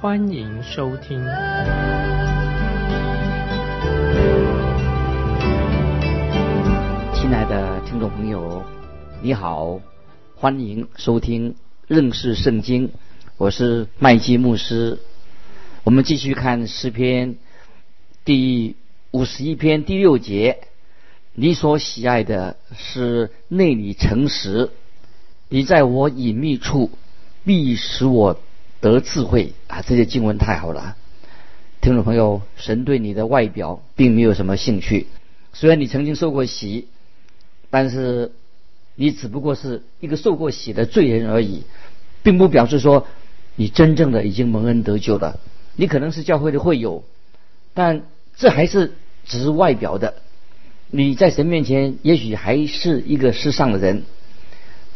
欢迎收听。亲爱的听众朋友，你好，欢迎收听。认识圣经，我是麦基牧师。我们继续看诗篇第五十一篇第六节：“你所喜爱的是内里诚实，你在我隐秘处必使我得智慧。”啊，这些经文太好了，听众朋友，神对你的外表并没有什么兴趣。虽然你曾经受过洗，但是。你只不过是一个受过洗的罪人而已，并不表示说你真正的已经蒙恩得救了。你可能是教会的会友，但这还是只是外表的。你在神面前也许还是一个世上的人。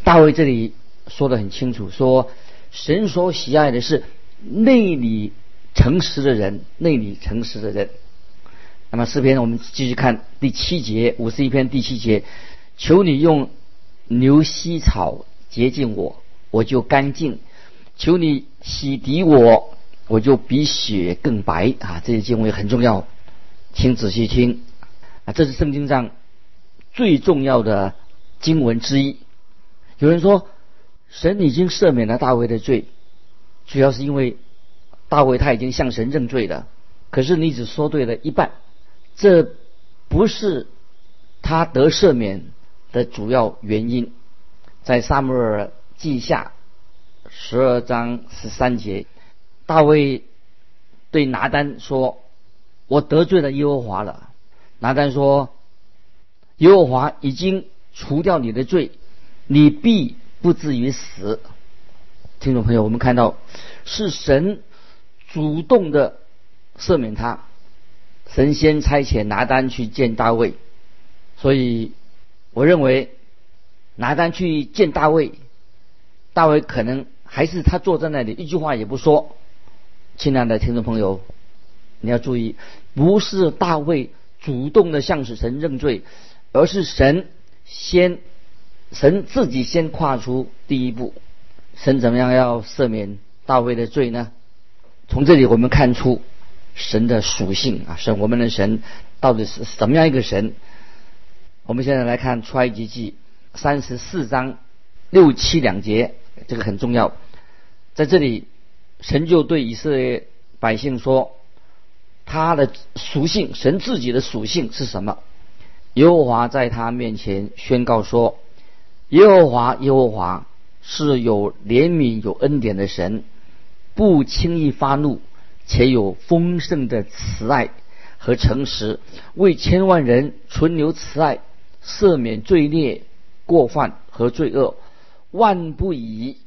大卫这里说的很清楚，说神所喜爱的是内里诚实的人，内里诚实的人。那么诗篇我们继续看第七节，五十一篇第七节，求你用。牛膝草洁净我，我就干净；求你洗涤我，我就比雪更白啊！这些经文很重要，请仔细听啊！这是圣经上最重要的经文之一。有人说，神已经赦免了大卫的罪，主要是因为大卫他已经向神认罪了。可是你只说对了一半，这不是他得赦免。的主要原因，在撒母耳记下十二章十三节，大卫对拿单说：“我得罪了耶和华了。”拿单说：“耶和华已经除掉你的罪，你必不至于死。”听众朋友，我们看到是神主动的赦免他，神先差遣拿单去见大卫，所以。我认为拿单去见大卫，大卫可能还是他坐在那里一句话也不说。亲爱的听众朋友，你要注意，不是大卫主动的向死神认罪，而是神先，神自己先跨出第一步。神怎么样要赦免大卫的罪呢？从这里我们看出神的属性啊，神我们的神到底是什么样一个神？我们现在来看出埃及记三十四章六七两节，这个很重要。在这里，神就对以色列百姓说：“他的属性，神自己的属性是什么？”耶和华在他面前宣告说：“耶和华，耶和华是有怜悯、有恩典的神，不轻易发怒，且有丰盛的慈爱和诚实，为千万人存留慈爱。”赦免罪孽、过犯和罪恶，万不以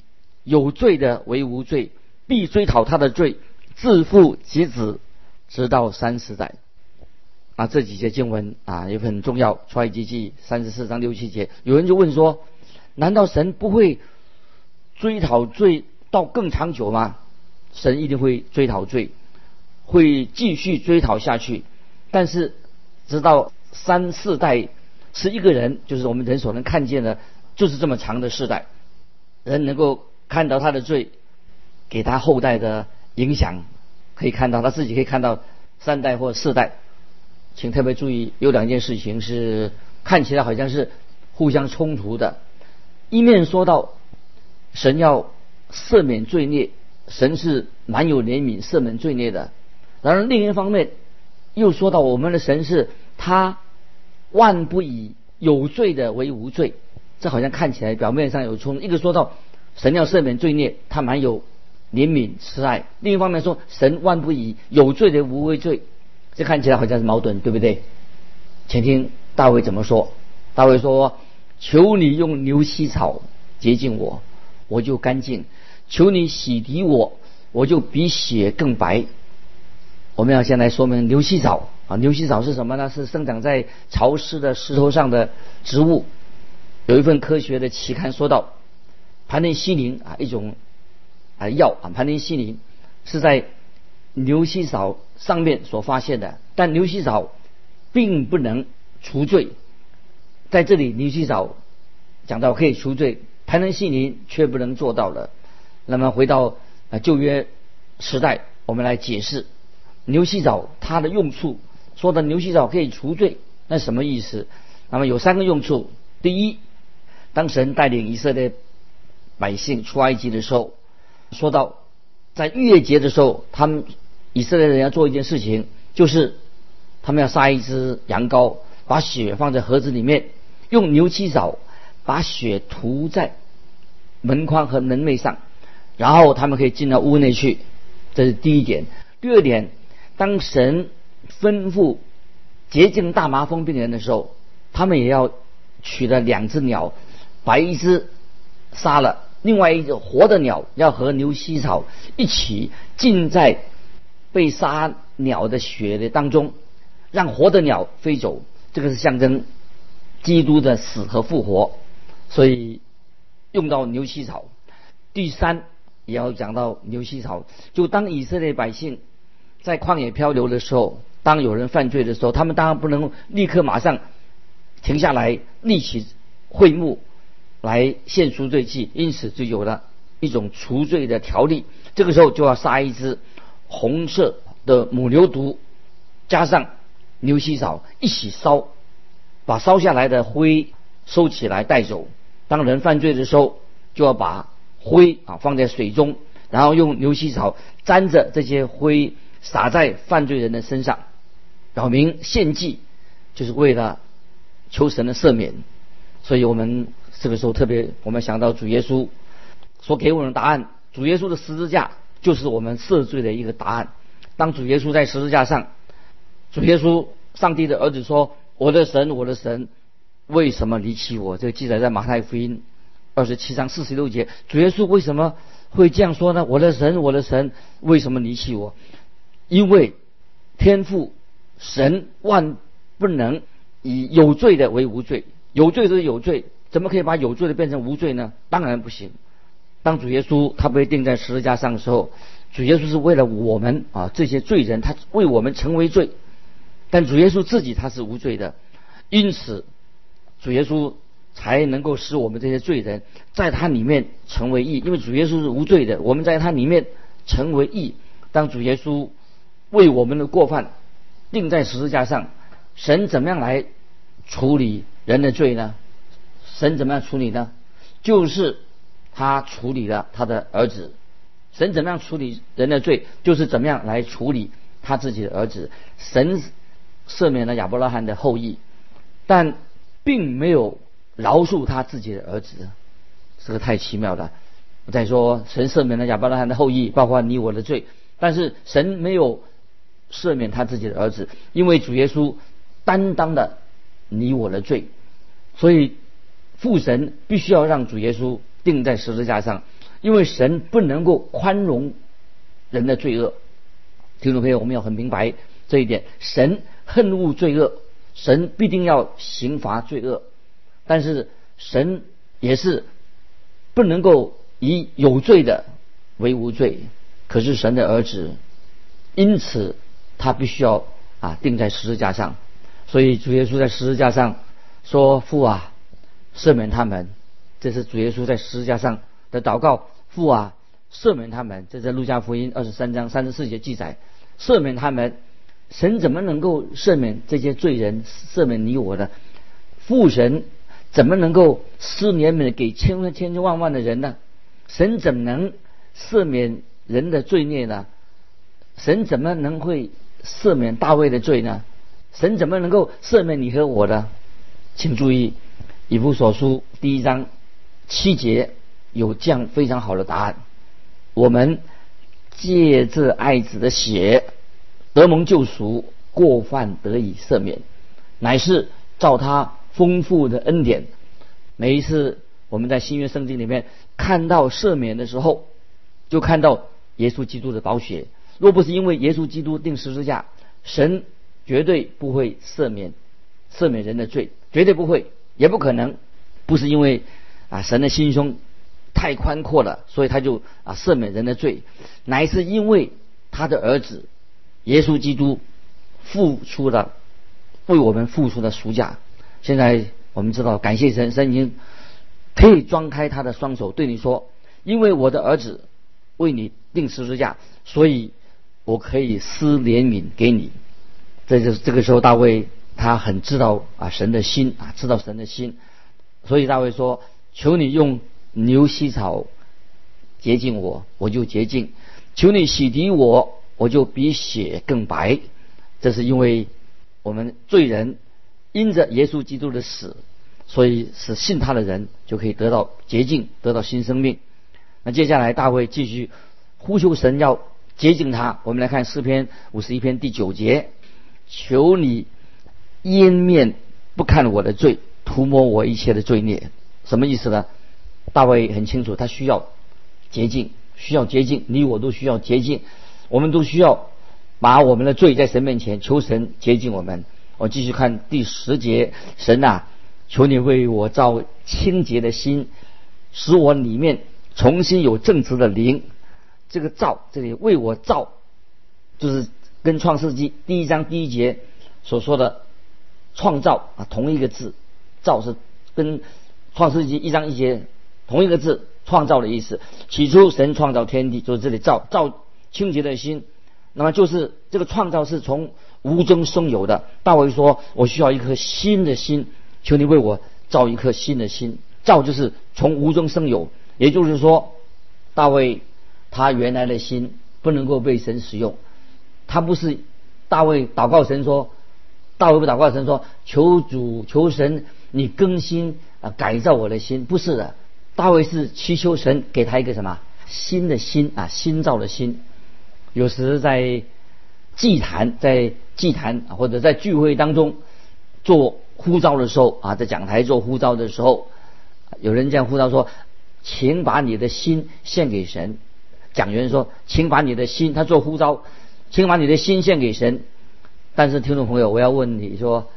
有罪的为无罪，必追讨他的罪，自负及子，直到三十代。啊，这几节经文啊也很重要。出埃及记三十四章六七节，有人就问说：难道神不会追讨罪到更长久吗？神一定会追讨罪，会继续追讨下去，但是直到三四代。是一个人，就是我们人所能看见的，就是这么长的世代，人能够看到他的罪，给他后代的影响，可以看到他自己可以看到三代或四代，请特别注意，有两件事情是看起来好像是互相冲突的，一面说到神要赦免罪孽，神是蛮有怜悯赦免罪孽的，然而另一方面又说到我们的神是他。万不以有罪的为无罪，这好像看起来表面上有冲。一个说到神要赦免罪孽，他蛮有怜悯慈爱；另一方面说神万不以有罪的无为罪，这看起来好像是矛盾，对不对？请听大卫怎么说。大卫说：“求你用牛膝草洁净我，我就干净；求你洗涤我，我就比雪更白。”我们要先来说明牛膝草啊，牛膝草是什么呢？是生长在潮湿的石头上的植物。有一份科学的期刊说到，盘尼西林啊，一种啊药啊，盘尼西林是在牛膝草上面所发现的，但牛膝草并不能除罪。在这里，牛膝草讲到可以除罪，盘尼西林却不能做到了。那么回到啊旧约时代，我们来解释。牛膝草它的用处，说的牛膝草可以除罪，那什么意思？那么有三个用处。第一，当神带领以色列百姓出埃及的时候，说到在逾越节的时候，他们以色列人要做一件事情，就是他们要杀一只羊羔，把血放在盒子里面，用牛膝草把血涂在门框和门楣上，然后他们可以进到屋内去。这是第一点。第二点。当神吩咐洁净大麻风病人的时候，他们也要取了两只鸟，把一只杀了，另外一只活的鸟要和牛膝草一起浸在被杀鸟的血的当中，让活的鸟飞走。这个是象征基督的死和复活，所以用到牛膝草。第三也要讲到牛膝草，就当以色列百姓。在旷野漂流的时候，当有人犯罪的时候，他们当然不能立刻马上停下来立起会幕来献赎罪祭，因此就有了一种除罪的条例。这个时候就要杀一只红色的母牛犊，加上牛膝草一起烧，把烧下来的灰收起来带走。当人犯罪的时候，就要把灰啊放在水中，然后用牛膝草沾着这些灰。撒在犯罪人的身上，表明献祭就是为了求神的赦免。所以我们这个时候特别，我们想到主耶稣所给我们的答案。主耶稣的十字架就是我们赦罪的一个答案。当主耶稣在十字架上，主耶稣上帝的儿子说：“我的神，我的神，为什么离弃我？”这个记载在马太福音二十七章四十六节。主耶稣为什么会这样说呢？我的神，我的神，为什么离弃我？因为天赋神万不能以有罪的为无罪，有罪是有罪，怎么可以把有罪的变成无罪呢？当然不行。当主耶稣他被钉在十字架上的时候，主耶稣是为了我们啊这些罪人，他为我们成为罪，但主耶稣自己他是无罪的，因此主耶稣才能够使我们这些罪人在他里面成为义，因为主耶稣是无罪的，我们在他里面成为义。当主耶稣。为我们的过犯钉在十字架上，神怎么样来处理人的罪呢？神怎么样处理呢？就是他处理了他的儿子。神怎么样处理人的罪？就是怎么样来处理他自己的儿子。神赦免了亚伯拉罕的后裔，但并没有饶恕他自己的儿子。这个太奇妙了。我再说，神赦免了亚伯拉罕的后裔，包括你我的罪，但是神没有。赦免他自己的儿子，因为主耶稣担当了你我的罪，所以父神必须要让主耶稣钉在十字架上，因为神不能够宽容人的罪恶。听众朋友，我们要很明白这一点：神恨恶罪恶，神必定要刑罚罪恶，但是神也是不能够以有罪的为无罪。可是神的儿子，因此。他必须要啊钉在十字架上，所以主耶稣在十字架上说：“父啊，赦免他们。”这是主耶稣在十字架上的祷告：“父啊，赦免他们。”这在路加福音二十三章三十四节记载：“赦免他们。”神怎么能够赦免这些罪人？赦免你我的父神怎么能够施怜悯给千万千千万万的人呢？神怎么能赦免人的罪孽呢？神怎么能会？赦免大卫的罪呢？神怎么能够赦免你和我的？请注意，以弗所书第一章七节有这样非常好的答案：我们借这爱子的血得蒙救赎，过犯得以赦免，乃是照他丰富的恩典。每一次我们在新约圣经里面看到赦免的时候，就看到耶稣基督的宝血。若不是因为耶稣基督定十字架，神绝对不会赦免赦免人的罪，绝对不会，也不可能。不是因为啊神的心胸太宽阔了，所以他就啊赦免人的罪，乃是因为他的儿子耶稣基督付出了为我们付出的赎价。现在我们知道，感谢神，神已经可以张开他的双手对你说：“因为我的儿子为你定十字架，所以我可以施怜悯给你。”这就是这个时候，大卫他很知道啊神的心啊，知道神的心。所以大卫说：“求你用牛膝草洁净我，我就洁净；求你洗涤我，我就比血更白。”这是因为我们罪人因着耶稣基督的死，所以是信他的人就可以得到洁净，得到新生命。那接下来大卫继续呼求神要洁净他。我们来看诗篇五十一篇第九节：“求你掩面不看我的罪。”涂抹我一切的罪孽，什么意思呢？大卫很清楚，他需要洁净，需要洁净，你我都需要洁净，我们都需要把我们的罪在神面前求神洁净我们。我继续看第十节，神啊，求你为我造清洁的心，使我里面重新有正直的灵。这个造，这里为我造，就是跟创世纪第一章第一节所说的创造啊同一个字。造是跟创世纪一章一节同一个字，创造的意思。起初神创造天地，就是这里造造清洁的心。那么就是这个创造是从无中生有的。大卫说：“我需要一颗新的心，求你为我造一颗新的心。”造就是从无中生有，也就是说，大卫他原来的心不能够被神使用。他不是大卫祷告神说，大卫不祷告神说，求主求神。你更新啊，改造我的心，不是的。大卫是祈求神给他一个什么新的心啊，新造的心。有时在祭坛，在祭坛或者在聚会当中做呼召的时候啊，在讲台做呼召的时候，有人这样呼召说：“请把你的心献给神。”讲员说：“请把你的心。”他做呼召，请把你的心献给神。但是听众朋友，我要问你说。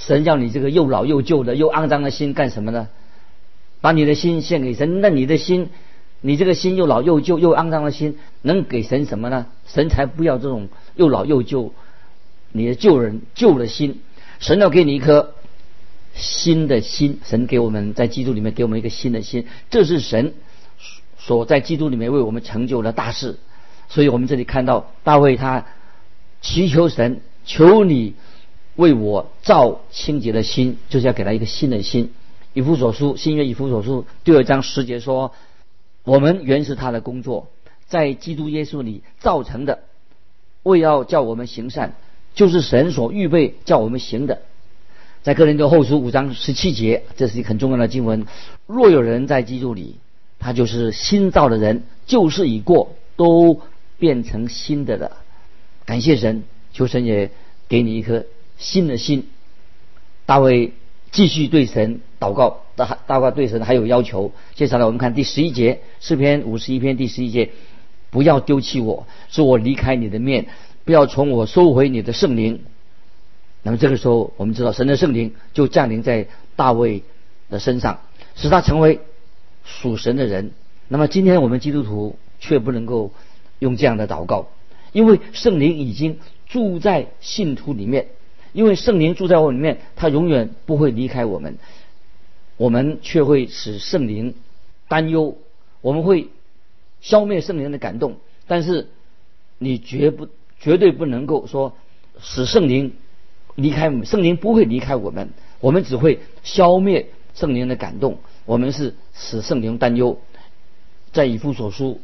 神叫你这个又老又旧的又肮脏的心干什么呢？把你的心献给神，那你的心，你这个心又老又旧又肮脏的心，能给神什么呢？神才不要这种又老又旧，你的旧人旧的心。神要给你一颗新的心，神给我们在基督里面给我们一个新的心，这是神所在基督里面为我们成就的大事。所以我们这里看到大卫他祈求神，求你。为我造清洁的心，就是要给他一个新的心。以弗所书新约以弗所书第二章十节说：“我们原是他的工作，在基督耶稣里造成的，为要叫我们行善，就是神所预备叫我们行的。”在哥林多后书五章十七节，这是一个很重要的经文。若有人在基督里，他就是新造的人，旧事已过，都变成新的了。感谢神，求神也给你一颗。新的心，大卫继续对神祷告，大大卫对神还有要求。接下来我们看第十一节，诗篇五十一篇第十一节，不要丢弃我，使我离开你的面，不要从我收回你的圣灵。那么这个时候，我们知道神的圣灵就降临在大卫的身上，使他成为属神的人。那么今天我们基督徒却不能够用这样的祷告，因为圣灵已经住在信徒里面。因为圣灵住在我里面，他永远不会离开我们，我们却会使圣灵担忧，我们会消灭圣灵的感动，但是你绝不绝对不能够说使圣灵离开我们，圣灵不会离开我们，我们只会消灭圣灵的感动，我们是使圣灵担忧。在以弗所书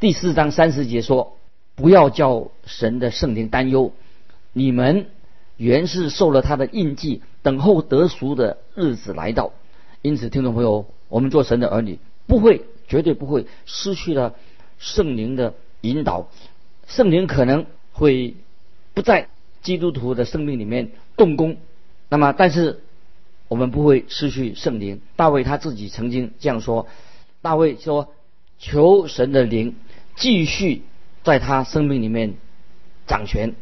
第四章三十节说：“不要叫神的圣灵担忧，你们。”原是受了他的印记，等候得赎的日子来到。因此，听众朋友，我们做神的儿女，不会，绝对不会失去了圣灵的引导。圣灵可能会不在基督徒的生命里面动工，那么，但是我们不会失去圣灵。大卫他自己曾经这样说：大卫说，求神的灵继续在他生命里面掌权。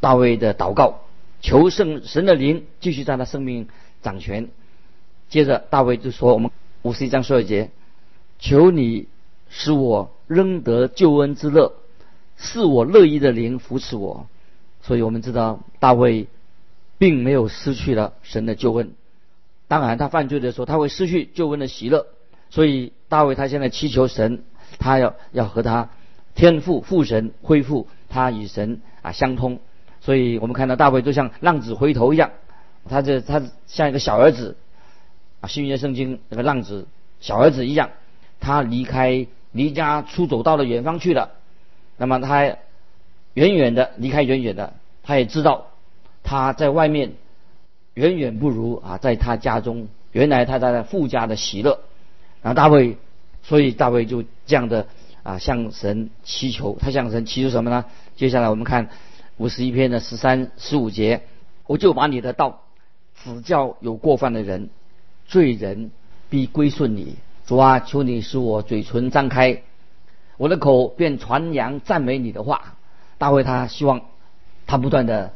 大卫的祷告，求圣神的灵继续在他生命掌权。接着大卫就说：“我们五十一章十二节，求你使我仍得救恩之乐，是我乐意的灵扶持我。”所以我们知道大卫并没有失去了神的救恩。当然，他犯罪的时候他会失去救恩的喜乐。所以大卫他现在祈求神，他要要和他天父父神恢复他与神啊相通。所以我们看到大卫就像浪子回头一样，他这他像一个小儿子啊，新约圣经那个浪子小儿子一样，他离开离家出走到了远方去了。那么他远远的离开远远的，他也知道他在外面远远不如啊在他家中原来他在富家的喜乐。然后大卫，所以大卫就这样的啊向神祈求，他向神祈求什么呢？接下来我们看。五十一篇的十三、十五节，我就把你的道指教有过犯的人，罪人必归顺你。主啊，求你使我嘴唇张开，我的口便传扬赞美你的话。大卫他希望他不断的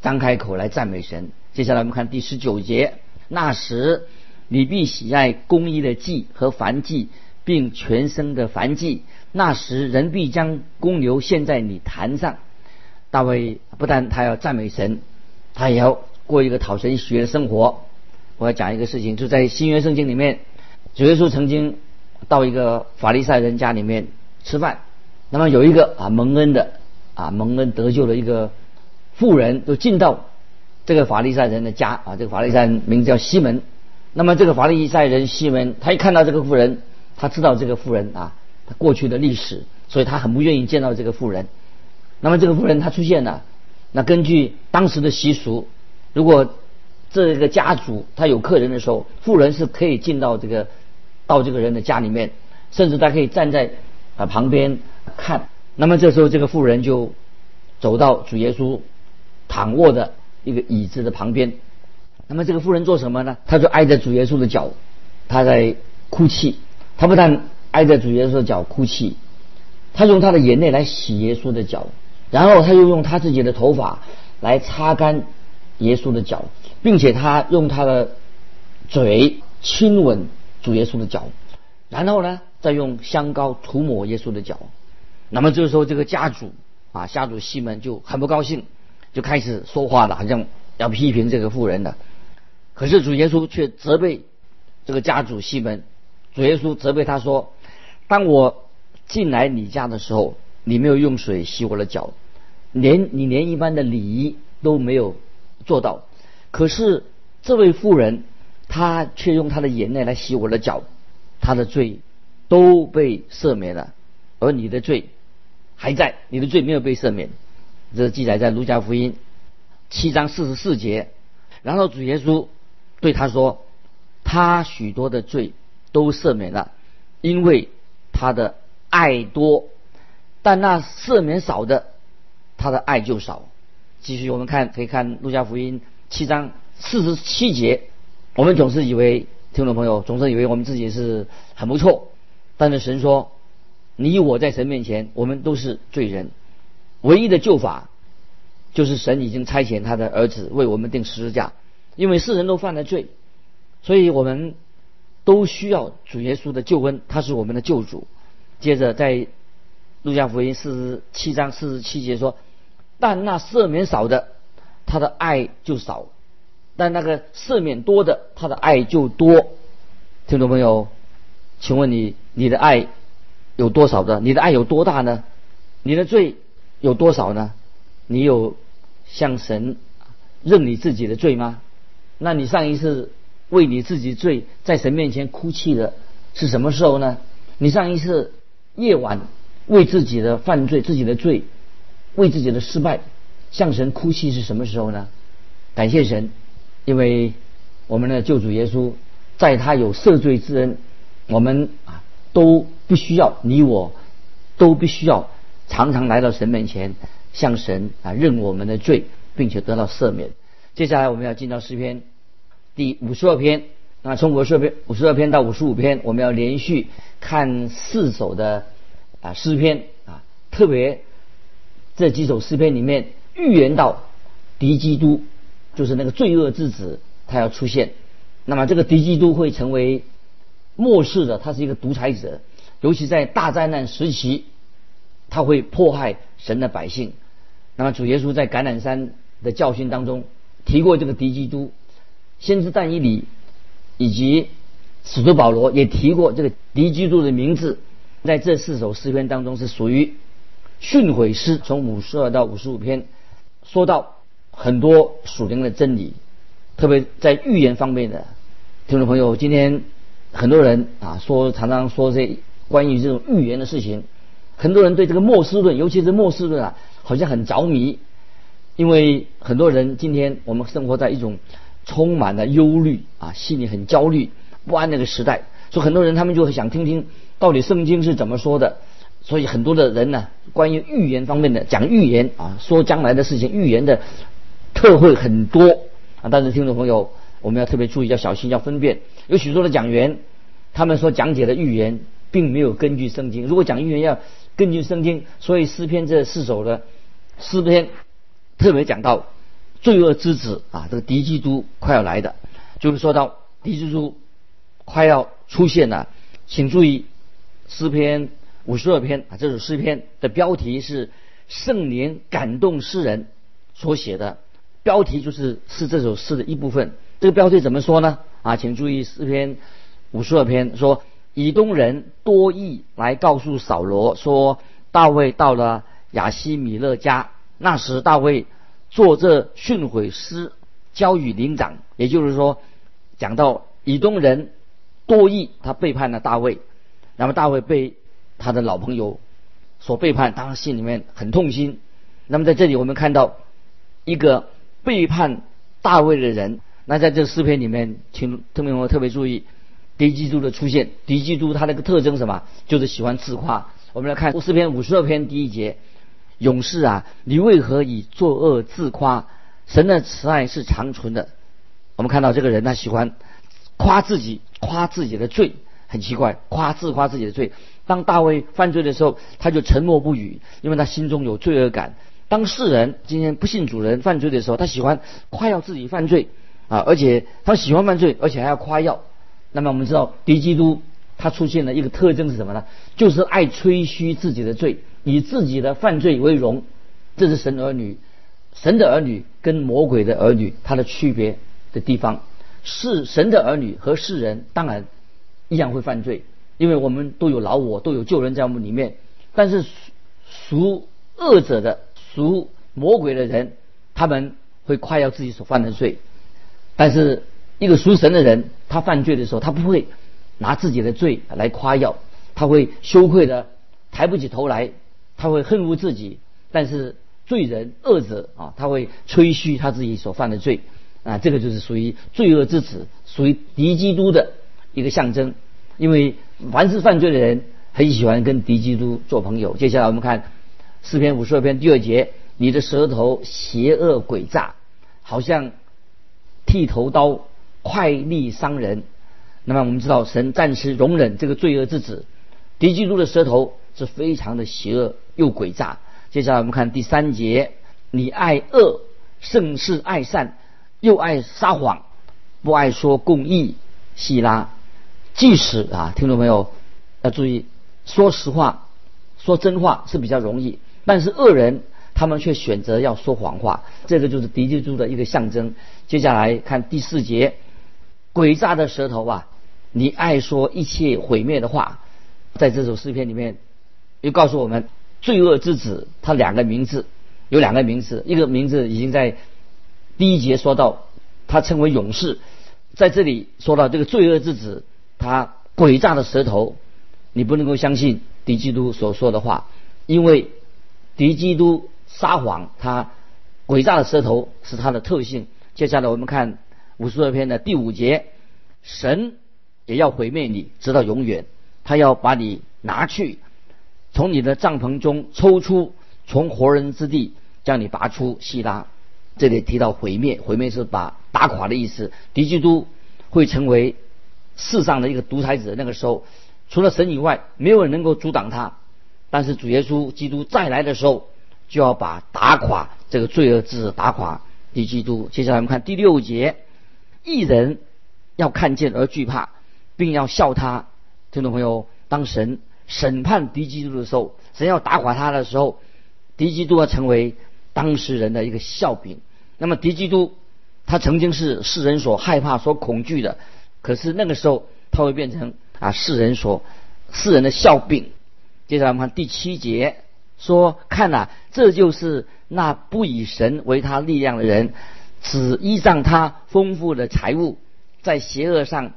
张开口来赞美神。接下来我们看第十九节，那时你必喜爱公义的祭和燔祭，并全身的燔祭。那时人必将公牛献在你坛上。大卫不但他要赞美神，他也要过一个讨神喜悦的生活。我要讲一个事情，就在新约圣经里面，主耶稣曾经到一个法利赛人家里面吃饭。那么有一个啊蒙恩的啊蒙恩得救的一个富人，就进到这个法利赛人的家啊。这个法利赛人名字叫西门。那么这个法利赛人西门，他一看到这个富人，他知道这个富人啊他过去的历史，所以他很不愿意见到这个富人。那么这个妇人她出现了，那根据当时的习俗，如果这个家族他有客人的时候，妇人是可以进到这个到这个人的家里面，甚至他可以站在啊旁边看。那么这时候这个妇人就走到主耶稣躺卧的一个椅子的旁边。那么这个妇人做什么呢？她就挨着主耶稣的脚，她在哭泣。她不但挨着主耶稣的脚哭泣，她用她的眼泪来洗耶稣的脚。然后他又用他自己的头发来擦干耶稣的脚，并且他用他的嘴亲吻主耶稣的脚，然后呢，再用香膏涂抹耶稣的脚。那么这个时候，这个家主啊，家主西门就很不高兴，就开始说话了，好像要批评这个妇人的。可是主耶稣却责备这个家主西门，主耶稣责备他说：“当我进来你家的时候。”你没有用水洗我的脚，连你连一般的礼仪都没有做到。可是这位妇人，她却用她的眼泪来洗我的脚，她的罪都被赦免了，而你的罪还在，你的罪没有被赦免。这记载在路加福音七章四十四节。然后主耶稣对他说：“他许多的罪都赦免了，因为他的爱多。”但那赦免少的，他的爱就少。继续我们看，可以看路加福音七章四十七节。我们总是以为听众朋友总是以为我们自己是很不错，但是神说，你我在神面前，我们都是罪人。唯一的救法，就是神已经差遣他的儿子为我们定十字架，因为世人都犯了罪，所以我们都需要主耶稣的救恩，他是我们的救主。接着在。路加福音四十七章四十七节说：“但那赦免少的，他的爱就少；但那个赦免多的，他的爱就多。”听众朋友，请问你，你的爱有多少的？你的爱有多大呢？你的罪有多少呢？你有向神认你自己的罪吗？那你上一次为你自己罪在神面前哭泣的是什么时候呢？你上一次夜晚？为自己的犯罪、自己的罪、为自己的失败，向神哭泣是什么时候呢？感谢神，因为我们的救主耶稣，在他有赦罪之恩，我们啊都不需要你我，都必须要常常来到神面前，向神啊认我们的罪，并且得到赦免。接下来我们要进到诗篇第五十二篇，那从五十二篇五十二篇到五十五篇，我们要连续看四首的。啊，诗篇啊，特别这几首诗篇里面预言到敌基督，就是那个罪恶之子，他要出现。那么这个敌基督会成为末世的，他是一个独裁者，尤其在大灾难时期，他会迫害神的百姓。那么主耶稣在橄榄山的教训当中提过这个敌基督，先知但以理以及使徒保罗也提过这个敌基督的名字，在这四首诗篇当中是属于训诲诗，从五十二到五十五篇说到很多属灵的真理，特别在预言方面的听众朋友，今天很多人啊说常常说这关于这种预言的事情，很多人对这个末世论，尤其是末世论啊。好像很着迷，因为很多人今天我们生活在一种充满了忧虑啊，心里很焦虑不安那个时代，所以很多人他们就想听听到底圣经是怎么说的。所以很多的人呢，关于预言方面的讲预言啊，说将来的事情预言的特会很多啊。但是听众朋友，我们要特别注意，要小心，要分辨。有许多的讲员，他们所讲解的预言并没有根据圣经。如果讲预言要根据圣经，所以诗篇这四首的。诗篇特别讲到罪恶之子啊，这个敌基督快要来的，就是说到敌基督快要出现了。请注意诗篇五十二篇啊，这首诗篇的标题是圣灵感动诗人所写的，标题就是是这首诗的一部分。这个标题怎么说呢？啊，请注意诗篇五十二篇说，以东人多义来告诉扫罗说，大卫到了。亚西米勒家，那时大卫做这训诲师，交与灵长，也就是说，讲到以东人多义，他背叛了大卫，那么大卫被他的老朋友所背叛，当然心里面很痛心。那么在这里我们看到一个背叛大卫的人，那在这诗篇里面，请特别我特别注意敌基督的出现。敌基督他那个特征什么？就是喜欢自夸。我们来看诗篇五十二篇第一节。勇士啊，你为何以作恶自夸？神的慈爱是长存的。我们看到这个人，他喜欢夸自己，夸自己的罪，很奇怪，夸自夸自己的罪。当大卫犯罪的时候，他就沉默不语，因为他心中有罪恶感。当世人今天不信主人犯罪的时候，他喜欢夸耀自己犯罪啊，而且他喜欢犯罪，而且还要夸耀。那么我们知道，敌基督他出现的一个特征是什么呢？就是爱吹嘘自己的罪。以自己的犯罪为荣，这是神儿女，神的儿女跟魔鬼的儿女他的区别的地方。是神的儿女和世人当然一样会犯罪，因为我们都有老我，都有救人在我们里面。但是属恶者的、属魔鬼的人，他们会夸耀自己所犯的罪。但是一个属神的人，他犯罪的时候，他不会拿自己的罪来夸耀，他会羞愧的抬不起头来。他会恨恶自己，但是罪人恶者啊，他会吹嘘他自己所犯的罪啊，这个就是属于罪恶之子，属于敌基督的一个象征。因为凡是犯罪的人，很喜欢跟敌基督做朋友。接下来我们看诗篇五十二篇第二节：你的舌头邪恶诡诈，好像剃头刀，快利伤人。那么我们知道，神暂时容忍这个罪恶之子，敌基督的舌头。是非常的邪恶又诡诈。接下来我们看第三节：你爱恶胜是爱善，又爱撒谎，不爱说公义。希拉，即使啊，听众朋友要注意，说实话、说真话是比较容易，但是恶人他们却选择要说谎话，这个就是敌基督的一个象征。接下来看第四节：诡诈的舌头啊，你爱说一切毁灭的话，在这首诗篇里面。又告诉我们，罪恶之子他两个名字，有两个名字，一个名字已经在第一节说到，他称为勇士，在这里说到这个罪恶之子，他诡诈的舌头，你不能够相信敌基督所说的话，因为敌基督撒谎，他诡诈的舌头是他的特性。接下来我们看五十二篇的第五节，神也要毁灭你，直到永远，他要把你拿去。从你的帐篷中抽出，从活人之地将你拔出。希拉，这里提到毁灭，毁灭是把打垮的意思。敌基督会成为世上的一个独裁者，那个时候除了神以外，没有人能够阻挡他。但是主耶稣基督再来的时候，就要把打垮这个罪恶之打垮敌基督。接下来我们看第六节，一人要看见而惧怕，并要笑他。听众朋友，当神审判敌基督的时候，神要打垮他的时候，敌基督要成为当事人的一个笑柄。那么敌基督他曾经是世人所害怕、所恐惧的，可是那个时候他会变成啊世人所世人的笑柄。接下来我们看第七节，说看呐，这就是那不以神为他力量的人，只依仗他丰富的财物，在邪恶上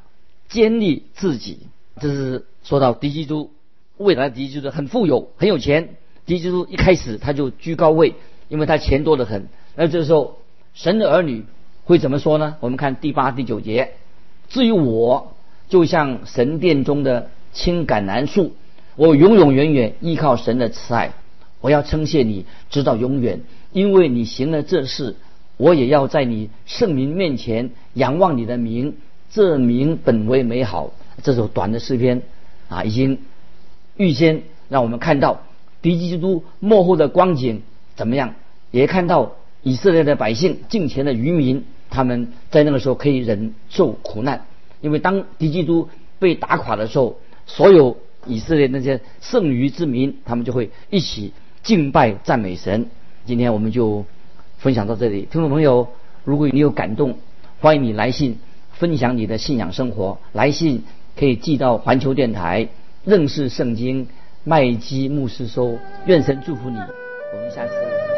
坚立自己。这是说到敌基督，未来的敌基督很富有，很有钱。敌基督一开始他就居高位，因为他钱多得很。那这时候神的儿女会怎么说呢？我们看第八、第九节。至于我，就像神殿中的青橄榄树，我永永远远依靠神的慈爱。我要称谢你，直到永远，因为你行了这事，我也要在你圣名面前仰望你的名。这名本为美好。这首短的诗篇啊，已经预先让我们看到敌基督幕后的光景怎么样，也看到以色列的百姓敬虔的渔民，他们在那个时候可以忍受苦难，因为当敌基督被打垮的时候，所有以色列那些剩余之民，他们就会一起敬拜赞美神。今天我们就分享到这里，听众朋友，如果你有感动，欢迎你来信分享你的信仰生活，来信。可以寄到环球电台认识圣经麦基牧师收，愿神祝福你，我们下次。